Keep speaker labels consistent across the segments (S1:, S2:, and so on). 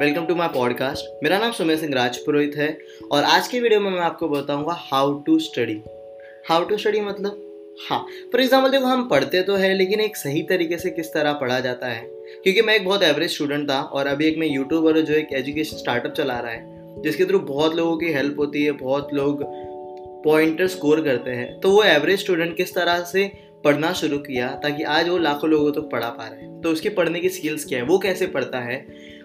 S1: Welcome to my podcast. मेरा नाम सुमेर सिंह राजपुरोहित है और आज की वीडियो में मैं आपको बताऊँगा how to study how to study मतलब? हाँ फॉर एग्ज़ाम्पल देखो, हम पढ़ते तो है, लेकिन एक सही तरीके से किस तरह पढ़ा जाता है? क्योंकि मैं एक बहुत एवरेज स्टूडेंट था और अभी एक मैं यूट्यूबर जो एक एजुकेशन स्टार्टअप चला रहा है, जिसके थ्रू बहुत लोगों की हेल्प होती है, बहुत लोग पॉइंटर स्कोर करते हैं। तो वो एवरेज स्टूडेंट किस तरह से पढ़ना शुरू किया ताकि आज वो लाखों लोगों तक तो पढ़ा पा रहे हैं। तो उसके पढ़ने की स्किल्स क्या है? वो कैसे पढ़ता है?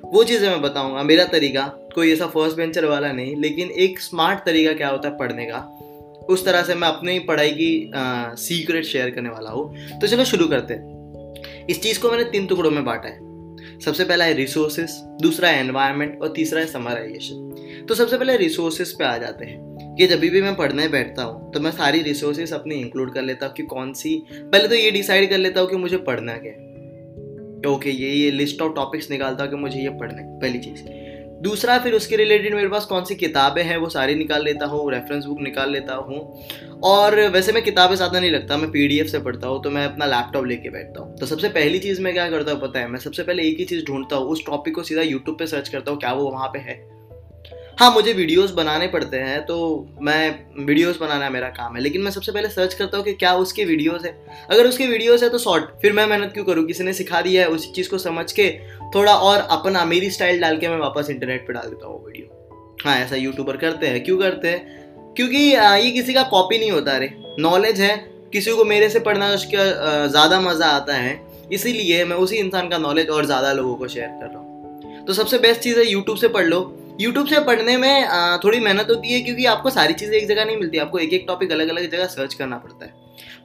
S1: वो चीज़ें मैं बताऊँगा। मेरा तरीका, कोई ऐसा फ़र्स्ट बेंचर वाला नहीं, लेकिन एक स्मार्ट तरीका क्या होता है पढ़ने का? उस तरह से मैं अपनी पढ़ाई की सीक्रेट शेयर करने वाला हूँ। तो चलो शुरू करते हैं। इस चीज़ को मैंने तीन टुकड़ों में बांटा है। सबसे पहला है रिसोर्सेस दूसरा है एनवायरनमेंट और तीसरा है समराइजेशन तो सबसे पहले रिसोर्सेज पे आ जाते हैं कि जब भी मैं पढ़ने बैठता हूँ तो मैं सारी रिसोर्सेज अपनी इंक्लूड कर लेता हूँ कि कौन सी, पहले तो ये डिसाइड कर लेता हूँ कि मुझे पढ़ना क्या है. ओके ये ये लिस्ट ऑफ़ टॉपिक्स निकालता हूँ कि मुझे ये पढ़ना है, पहली चीज़. दूसरा, फिर उसके रिलेटेड मेरे पास कौन सी किताबें हैं, वो सारी निकाल लेता हूँ रेफरेंस बुक निकाल लेता हूँ। और वैसे मैं किताबें ज़्यादा नहीं लगता मैं पीडीएफ से पढ़ता हूँ तो मैं अपना लैपटॉप लेके बैठता हूँ। तो सबसे पहली चीज़ मैं क्या करता हूँ, पता है? मैं सबसे पहले एक ही चीज़ ढूंढता हूँ, उस टॉपिक को सीधा यूट्यूब पे सर्च करता हूँ, क्या वो वहाँ पर है? हाँ मुझे वीडियोस बनाने पड़ते हैं तो मैं वीडियोस बनाना मेरा काम है, लेकिन मैं सबसे पहले सर्च करता हूँ कि क्या उसके वीडियोस है। अगर उसके वीडियोस है तो शॉर्ट फिर मैं मेहनत क्यों करूँ? किसी ने सिखा दिया है, उसी चीज़ को समझ के थोड़ा और अपना मेरी स्टाइल डाल के मैं वापस इंटरनेट पर डाल देता हूँ वीडियो हाँ ऐसा यूट्यूबर करते हैं। क्यों करते हैं? क्योंकि ये किसी का कॉपी नहीं होता अरे नॉलेज है। किसी को मेरे से पढ़ना उसका ज़्यादा मज़ा आता है। इसीलिए मैं उसी इंसान का नॉलेज और ज़्यादा लोगों को शेयर कर रहा हूँ। तो सबसे बेस्ट चीज़ है यूट्यूब से पढ़ लो। यूट्यूब से पढ़ने में थोड़ी मेहनत होती है क्योंकि आपको सारी चीज़ें एक जगह नहीं मिलती। आपको एक एक टॉपिक अलग अलग जगह सर्च करना पड़ता है।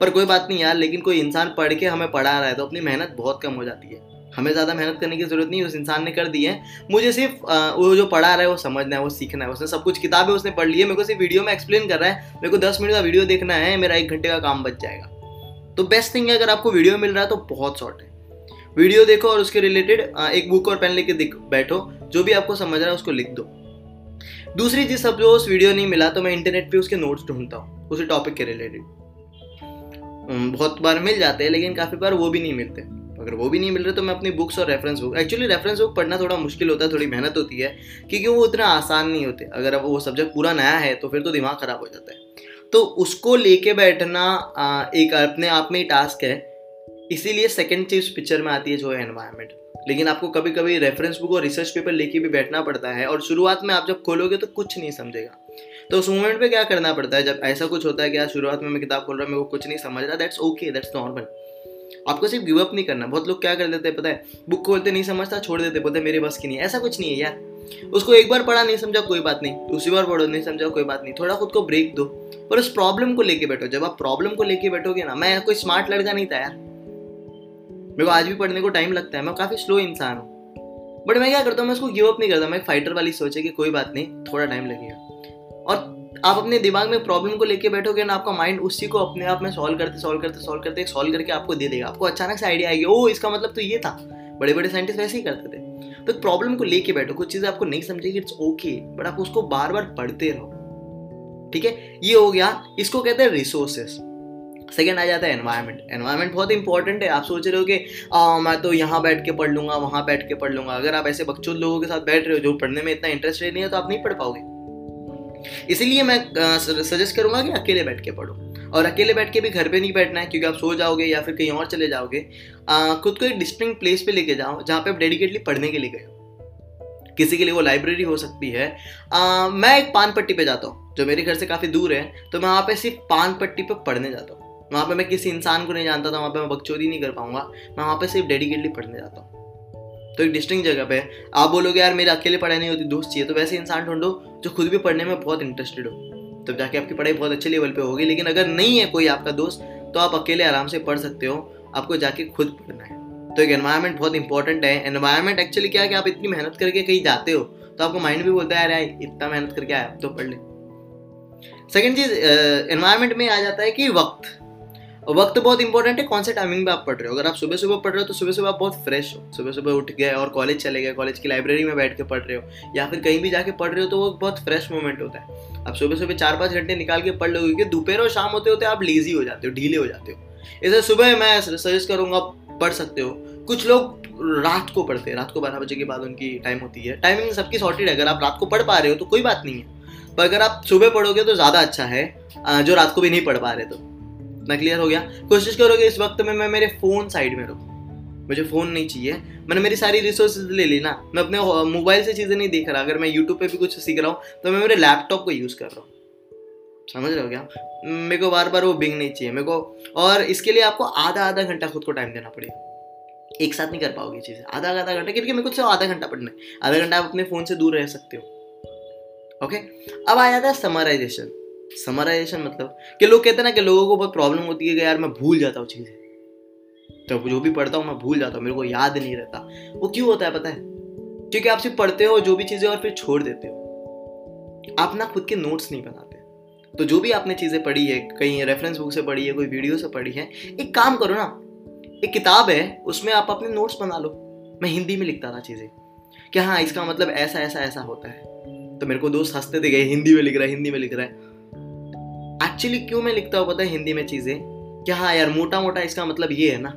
S1: पर कोई बात नहीं यार, लेकिन कोई इंसान पढ़ के हमें पढ़ा रहा है तो अपनी मेहनत बहुत कम हो जाती है। हमें ज़्यादा मेहनत करने की ज़रूरत नहीं उस इंसान ने कर दी है। मुझे सिर्फ़ वो जो पढ़ा रहा है, वो समझना है, वो सीखना है, उसने सब कुछ किताबें उसने पढ़ ली है, मेरे को सिर्फ़ वीडियो में एक्सप्लेन कर रहा है, मेरे को दस मिनट का वीडियो देखना है, मेरा एक घंटे का काम बच जाएगा। तो बेस्ट थिंग है, अगर आपको वीडियो मिल रहा है तो बहुत शॉर्ट है। वीडियो देखो और उसके रिलेटेड एक बुक और पेन लेके बैठो, जो भी आपको समझ रहा है, उसको लिख दो। दूसरी चीज़, सब जो उस वीडियो नहीं मिला तो मैं इंटरनेट पे उसके नोट्स ढूंढता हूँ, उसी टॉपिक के रिलेटेड बहुत बार मिल जाते हैं, लेकिन काफ़ी बार वो भी नहीं मिलते। अगर वो भी नहीं मिल रहे तो मैं अपनी बुक्स और reference book actually reference book पढ़ना थोड़ा मुश्किल होता है, थोड़ी मेहनत होती है, क्योंकि वो उतना आसान नहीं होते। अगर अब वो सब्जेक्ट पूरा नया है तो फिर तो दिमाग खराब हो जाता है। तो उसको लेके बैठना एक अपने आप में ही टास्क है। इसीलिए सेकेंड चीज़ पिक्चर में आती है, जो है एनवायरमेंट लेकिन आपको कभी कभी रेफरेंस बुक और रिसर्च पेपर लेके भी बैठना पड़ता है, और शुरुआत में आप जब खोलोगे तो कुछ नहीं समझेगा। तो उस मोमेंट पे क्या करना पड़ता है, जब ऐसा कुछ होता है कि यार, शुरुआत में मैं किताब खोल रहा हूँ, मेरे को कुछ नहीं समझ रहा दैट्स ओके दैट्स नॉर्मल आपको सिर्फ़ गिव अप नहीं करना। बहुत लोग क्या कर देते हैं, पता है? बुक खोलते नहीं समझता, छोड़ देते बोलते मेरे बस की नहीं ऐसा कुछ नहीं है यार। उसको एक बार पढ़ा, नहीं समझा, कोई बात नहीं। दूसरी बार पढ़ो, नहीं समझा, कोई बात नहीं। थोड़ा खुद को ब्रेक दो। पर उस प्रॉब्लम को लेके बैठो। जब आप प्रॉब्लम को लेके बैठोगे ना, मैं कोई स्मार्ट लड़का नहीं था यार। मेरे को आज भी पढ़ने को टाइम लगता है। मैं काफ़ी स्लो इंसान हूँ। बट मैं क्या करता हूँ, मैं उसको गिव अप नहीं करता। मैं फाइटर वाली सोच कि कोई बात नहीं, थोड़ा टाइम लगेगा। और आप अपने दिमाग में प्रॉब्लम को लेके बैठोगे ना, आपका माइंड उसी को अपने आप में सॉल्व करते सॉल्व करते सॉल्व करते सॉल्व करके आपको दे देगा। आपको अचानक से आइडिया आएगी ओ इसका मतलब तो ये था। बड़े बड़े साइंटिस्ट वैसे ही करते थे। तो प्रॉब्लम को लेके बैठो, कुछ चीज़ें आपको नहीं समझेगी इट्स ओके बट आप उसको बार बार पढ़ते रहो। ठीक है? ये हो गया, इसको कहते हैं रिसोर्सेस सेकेंड आ जाता है एनवायरनमेंट एनवायरनमेंट बहुत इंपॉर्टेंट है। आप सोच रहे हो कि मैं तो यहाँ बैठ के पढ़ लूँगा, वहाँ बैठ के पढ़ लूँगा। अगर आप ऐसे बच्चों लोगों के साथ बैठ रहे हो जो पढ़ने में इतना इंटरेस्ट नहीं है तो आप नहीं पढ़ पाओगे। इसीलिए मैं सजेस्ट करूँगा कि अकेले बैठ के पढ़ो। और अकेले बैठ के भी घर पे नहीं बैठना है क्योंकि आप सो जाओगे या फिर कहीं और चले जाओगे। आ, खुद को एक डिस्टिंग प्लेस पे लेके जाओ जहाँ पे आप डेडिकेटली पढ़ने के लिए गए किसी के लिए वो लाइब्रेरी हो सकती है। आ, मैं एक पान पट्टी पे जाता हूँ जो मेरे घर से काफ़ी दूर है तो मैं वहाँ पे सिर्फ़ पान पट्टी पे पढ़ने जाता हूँ। वहाँ पे मैं किसी इंसान को नहीं जानता था वहाँ पे मैं बकचोदी नहीं कर पाऊँगा। मैं वहाँ पे सिर्फ़ डेडिकेटली पढ़ने जाता हूँ। तो एक डिस्टिंग जगह पे आप बोलोगे, यार, मेरे अकेले पढ़ाई नहीं होती, दोस्त चाहिए। तो वैसे इंसान ढूंढो, जो खुद भी पढ़ने में बहुत इंटरेस्टेड हो। तब जाके आपकी पढ़ाई बहुत अच्छे लेवल पे होगी। लेकिन अगर नहीं है कोई आपका दोस्त तो आप अकेले आराम से पढ़ सकते हो। आपको जाके खुद पढ़ना है। तो एक एनवायरमेंट बहुत इंपॉर्टेंट है। एनवायरमेंट एक्चुअली क्या है कि आप इतनी मेहनत करके कहीं जाते हो तो आपको माइंड भी बोलता है, यार इतना मेहनत करके आया तो पढ़ ले। सेकेंड चीज़ एनवायरमेंट में आ जाता है कि वक्त। वक्त बहुत इंपॉर्टेंट है, कौन से टाइमिंग में आप पढ़ रहे हो? अगर आप सुबह सुबह पढ़ रहे हो तो सुबह सुबह आप बहुत फ्रेश हो। सुबह सुबह उठ गए और कॉलेज चले गए कॉलेज की लाइब्रेरी में बैठ के पढ़ रहे हो, या फिर कहीं भी जाके पढ़ रहे हो तो वो बहुत फ्रेश मोमेंट होता है। आप सुबह सुबह चार पाँच घंटे निकाल के पढ़ लो, क्योंकि दोपहर और शाम होते होते आप लेजी हो जाते हो, ढीले हो जाते हो। इसे सुबह मैं सजेस्ट करूँगा पढ़ सकते हो। कुछ लोग रात को पढ़ते हैं, रात को बारह बजे के बाद उनकी टाइम होती है। टाइमिंग सबकी सॉर्टेड है, अगर आप रात को पढ़ पा रहे हो तो कोई बात नहीं है। पर अगर आप सुबह पढ़ोगे तो ज़्यादा अच्छा है जो रात को भी नहीं पढ़ पा रहे तो। ना क्लियर हो गया? कोशिश करोगे इस वक्त में मैं मेरे फ़ोन साइड में रखूँ। मुझे फ़ोन नहीं चाहिए। मैंने मेरी सारी रिसोर्सेज ले ली ना। मैं अपने मोबाइल से चीज़ें नहीं देख रहा। अगर मैं यूट्यूब पे भी कुछ सीख रहा हूँ तो मैं मेरे लैपटॉप को यूज़ कर रहा हूँ। समझ रहे हो क्या? मेरे को बार बार वो बिंग नहीं चाहिए। मेरे को, और इसके लिए आपको आधा आधा घंटा खुद को टाइम देना पड़ेगा। एक साथ नहीं कर पाओगे चीज़ें। आधा आधा घंटा, क्योंकि मेरे को सिर्फ़ आधा घंटा पढ़ना है। आधा घंटा आप अपने फ़ोन से दूर रह सकते हो। ओके अब आ जाता है समराइजेशन समराइजेशन मतलब? कि लोग कहते हैं ना कि लोगों को बहुत प्रॉब्लम होती है कि यार मैं भूल जाता हूँ चीज़ें। तो जो भी पढ़ता हूँ, मैं भूल जाता हूँ, मेरे को याद नहीं रहता। वो क्यों होता है पता है? क्योंकि आप सिर्फ़ पढ़ते हो, जो भी चीज़ें और फिर छोड़ देते हो। आप ना खुद के नोट्स नहीं बनाते। तो जो भी आपने चीज़ें पढ़ी है, कहीं रेफरेंस बुक से पढ़ी है, कोई वीडियो से पढ़ी है, एक काम करो ना, एक किताब है, उसमें आप अपने नोट्स बना लो। मैं हिंदी में लिखता था चीज़ें। कि हाँ इसका मतलब ऐसा ऐसा ऐसा होता है। तो मेरे को दोस्त हँसते थे गए हिंदी में लिख रहा है, हिंदी में लिख रहा है। एक्चुअली क्यों मैं लिखता हूँ पता है हिंदी में चीज़ें? कि हाँ यार मोटा मोटा इसका मतलब ये है ना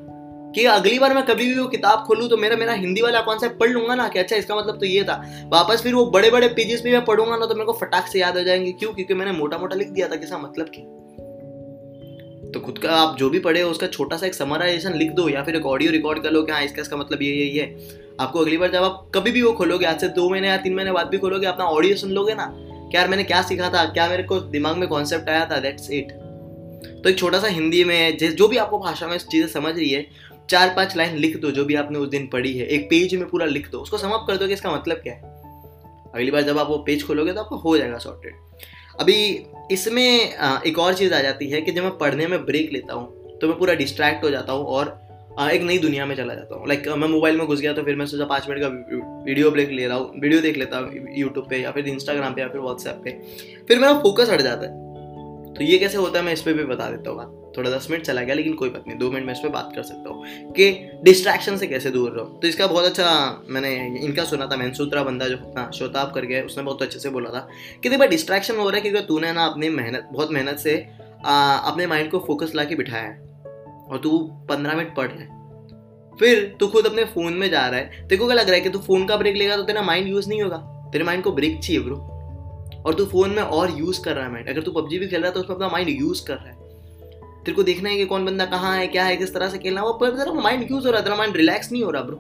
S1: कि अगली बार मैं कभी भी वो किताब खोलूँ तो मेरा मेरा हिंदी वाला कॉन्सेप्ट पढ़ लूँगा ना कि अच्छा इसका मतलब तो ये था। वापस फिर वो बड़े बड़े पेजेस भी मैं पढ़ूँगा ना तो मेरे को फटाक से याद हो जाएँगे। क्यों? क्योंकि मैंने मोटा मोटा लिख दिया था किसा मतलब की। तो खुद का आप जो भी पढ़े हो, उसका छोटा सा एक समराइजेशन लिख दो या फिर एक ऑडियो रिकॉर्ड कर लो कि हाँ इसका इसका मतलब ये ये ये। आपको अगली बार जब आप कभी भी वो खोलोगे, आज से दो महीने या तीन महीने बाद भी खोलोगे, अपना ऑडियो सुन लोगे ना कि यार मैंने क्या सीखा था? क्या मेरे को दिमाग में कॉन्सेप्ट आया था? दैट्स इट तो एक छोटा सा हिंदी में जो भी आपको भाषा में चीज़ें समझ रही है, चार पाँच लाइन लिख दो, जो भी आपने उस दिन पढ़ी है। एक पेज में पूरा लिख दो। उसको समाप्त कर दो कि इसका मतलब क्या है। अगली बार जब आप वो पेज खोलोगे तो आपको हो जाएगा सॉर्टेड अभी इसमें एक और चीज़ आ जाती है कि जब मैं पढ़ने में ब्रेक लेता हूँ तो मैं पूरा डिस्ट्रैक्ट हो जाता हूँ और एक नई दुनिया में चला जाता हूँ। लाइक मैं मोबाइल में घुस गया तो फिर मैं सोचा पाँच मिनट का वीडियो ब्रेक ले रहा हूँ। वीडियो देख लेता हूँ यूट्यूब पे या फिर इंस्टाग्राम पे या फिर व्हाट्सएप पे। फिर मेरा फोकस हट जाता है। तो ये कैसे होता है, मैं इस पर भी बता देता हूँ बात। थोड़ा दस मिनट चला गया, लेकिन कोई बात नहीं। दो मिनट में इस पर बात कर सकता हूँ कि डिस्ट्रैक्शन से कैसे दूर रहो। तो इसका बहुत अच्छा मैंने इनका सुना था मैंसूत्रा बंदा जो अपना शोताब करके उसने बहुत अच्छे से बोला था कि देखो डिस्ट्रैक्शन हो रहा है क्योंकि तूने ना अपनी मेहनत, बहुत मेहनत से अपने माइंड को फोकस ला के बिठाया है। और तू पंद्रह मिनट पढ़ रहा है फिर तू खुद अपने फ़ोन में जा रहा है। तेरे को क्या लग रहा है कि तू फ़ोन का ब्रेक लेगा तो तेरा माइंड यूज़ नहीं होगा? तेरे माइंड को ब्रेक चाहिए ब्रो और तू फ़ोन में और यूज़ कर रहा है माइंड अगर तू पबजी भी खेल रहा है तो उसमें अपना माइंड यूज़ कर रहा है। तेरे को देखना है कि कौन बंदा कहाँ है, क्या है, किस तरह से खेलना है। वो पर तेरा माइंड यूज़ हो रहा है, तेरा माइंड रिलैक्स नहीं हो रहा ब्रो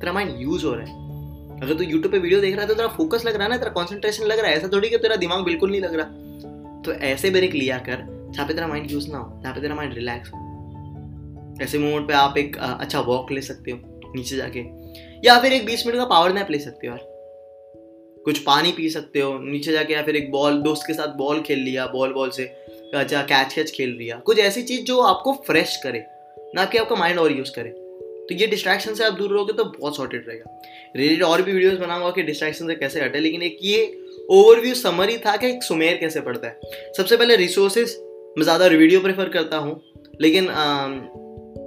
S1: तेरा माइंड यूज़ हो रहा है। अगर तू यूट्यूब पे वीडियो देख रहा है तो तेरा फोकस लग रहा है ना, तेरा कॉन्सेंट्रेशन लग रहा है। ऐसा थोड़ी कि तेरा दिमाग बिल्कुल नहीं लग रहा। तो ऐसे ब्रेक लिया कर, जहाँ पे तेरा माइंड यूज़ ना हो, जहाँ पे तेरा माइंड रिलैक्स हो। ऐसे मोमेंट पे आप एक अच्छा वॉक ले सकते हो नीचे जाके। या फिर एक बीस मिनट का पावर नैप ले सकते हो यार। कुछ पानी पी सकते हो नीचे जाके या फिर एक बॉल दोस्त के साथ बॉल खेल लिया बॉल बॉल से। अच्छा कैच कैच खेल लिया। कुछ ऐसी चीज़ जो आपको फ्रेश करे ना कि आपका माइंड और यूज़ करे। तो ये डिस्ट्रैक्शन से आप दूर रहोगे तो बहुत सॉर्टेड रहेगा। रिलेटेड और भी वीडियोस बनाऊँगा कि डिस्ट्रैक्शन से कैसे हटे लेकिन एक ये ओवरव्यू समरी था कि एक सुमेर कैसे पड़ता है। सबसे पहले रिसोर्सेज मैं ज़्यादा वीडियो प्रेफर करता हूँ लेकिन आ,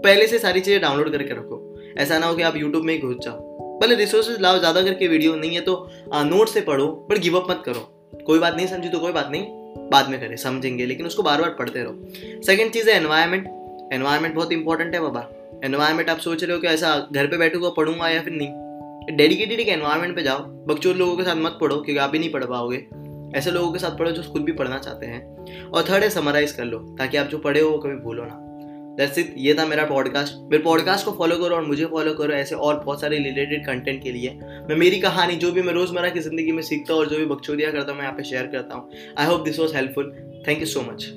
S1: पहले से सारी चीज़ें डाउनलोड करके रखो। ऐसा ना हो कि आप यूट्यूब में ही घुस जाओ। भले रिसोर्सेज लाओ, ज़्यादा करके वीडियो नहीं है तो नोट से पढ़ो बट गिव अप मत करो। कोई बात नहीं समझी तो कोई बात नहीं, बाद में करें, समझेंगे, लेकिन उसको बार बार पढ़ते रहो। सेकेंड चीज़ है एनवायरमेंट एनवायरमेंट बहुत इंपॉर्टेंट है बाबा। एनवायरमेंट आप सोच रहे हो कि ऐसा घर पे बैठूँगा, पढ़ूँगा या फिर नहीं। डेडिकेटेड एक एनवायरमेंट पे जाओ। बच्चों लोगों के साथ मत पढ़ो, क्योंकि आप भी नहीं पढ़ पाओगे। ऐसे लोगों के साथ पढ़ो जो खुद भी पढ़ना चाहते हैं। और थर्ड है समराइज कर लो, ताकि आप जो पढ़े हो वो कभी भूलो ना। दैट्स इट ये था मेरा पॉडकास्ट मेरे पॉडकास्ट को फॉलो करो और मुझे फॉलो करो ऐसे और बहुत सारे रिलेटेड कंटेंट के लिए। मैं मेरी कहानी, जो भी मैं रोज़मर्रा की ज़िंदगी में सीखता हूँ और जो भी बकचोदिया करता हूँ, मैं यहाँ पे शेयर करता हूँ। I hope this was helpful thank you so much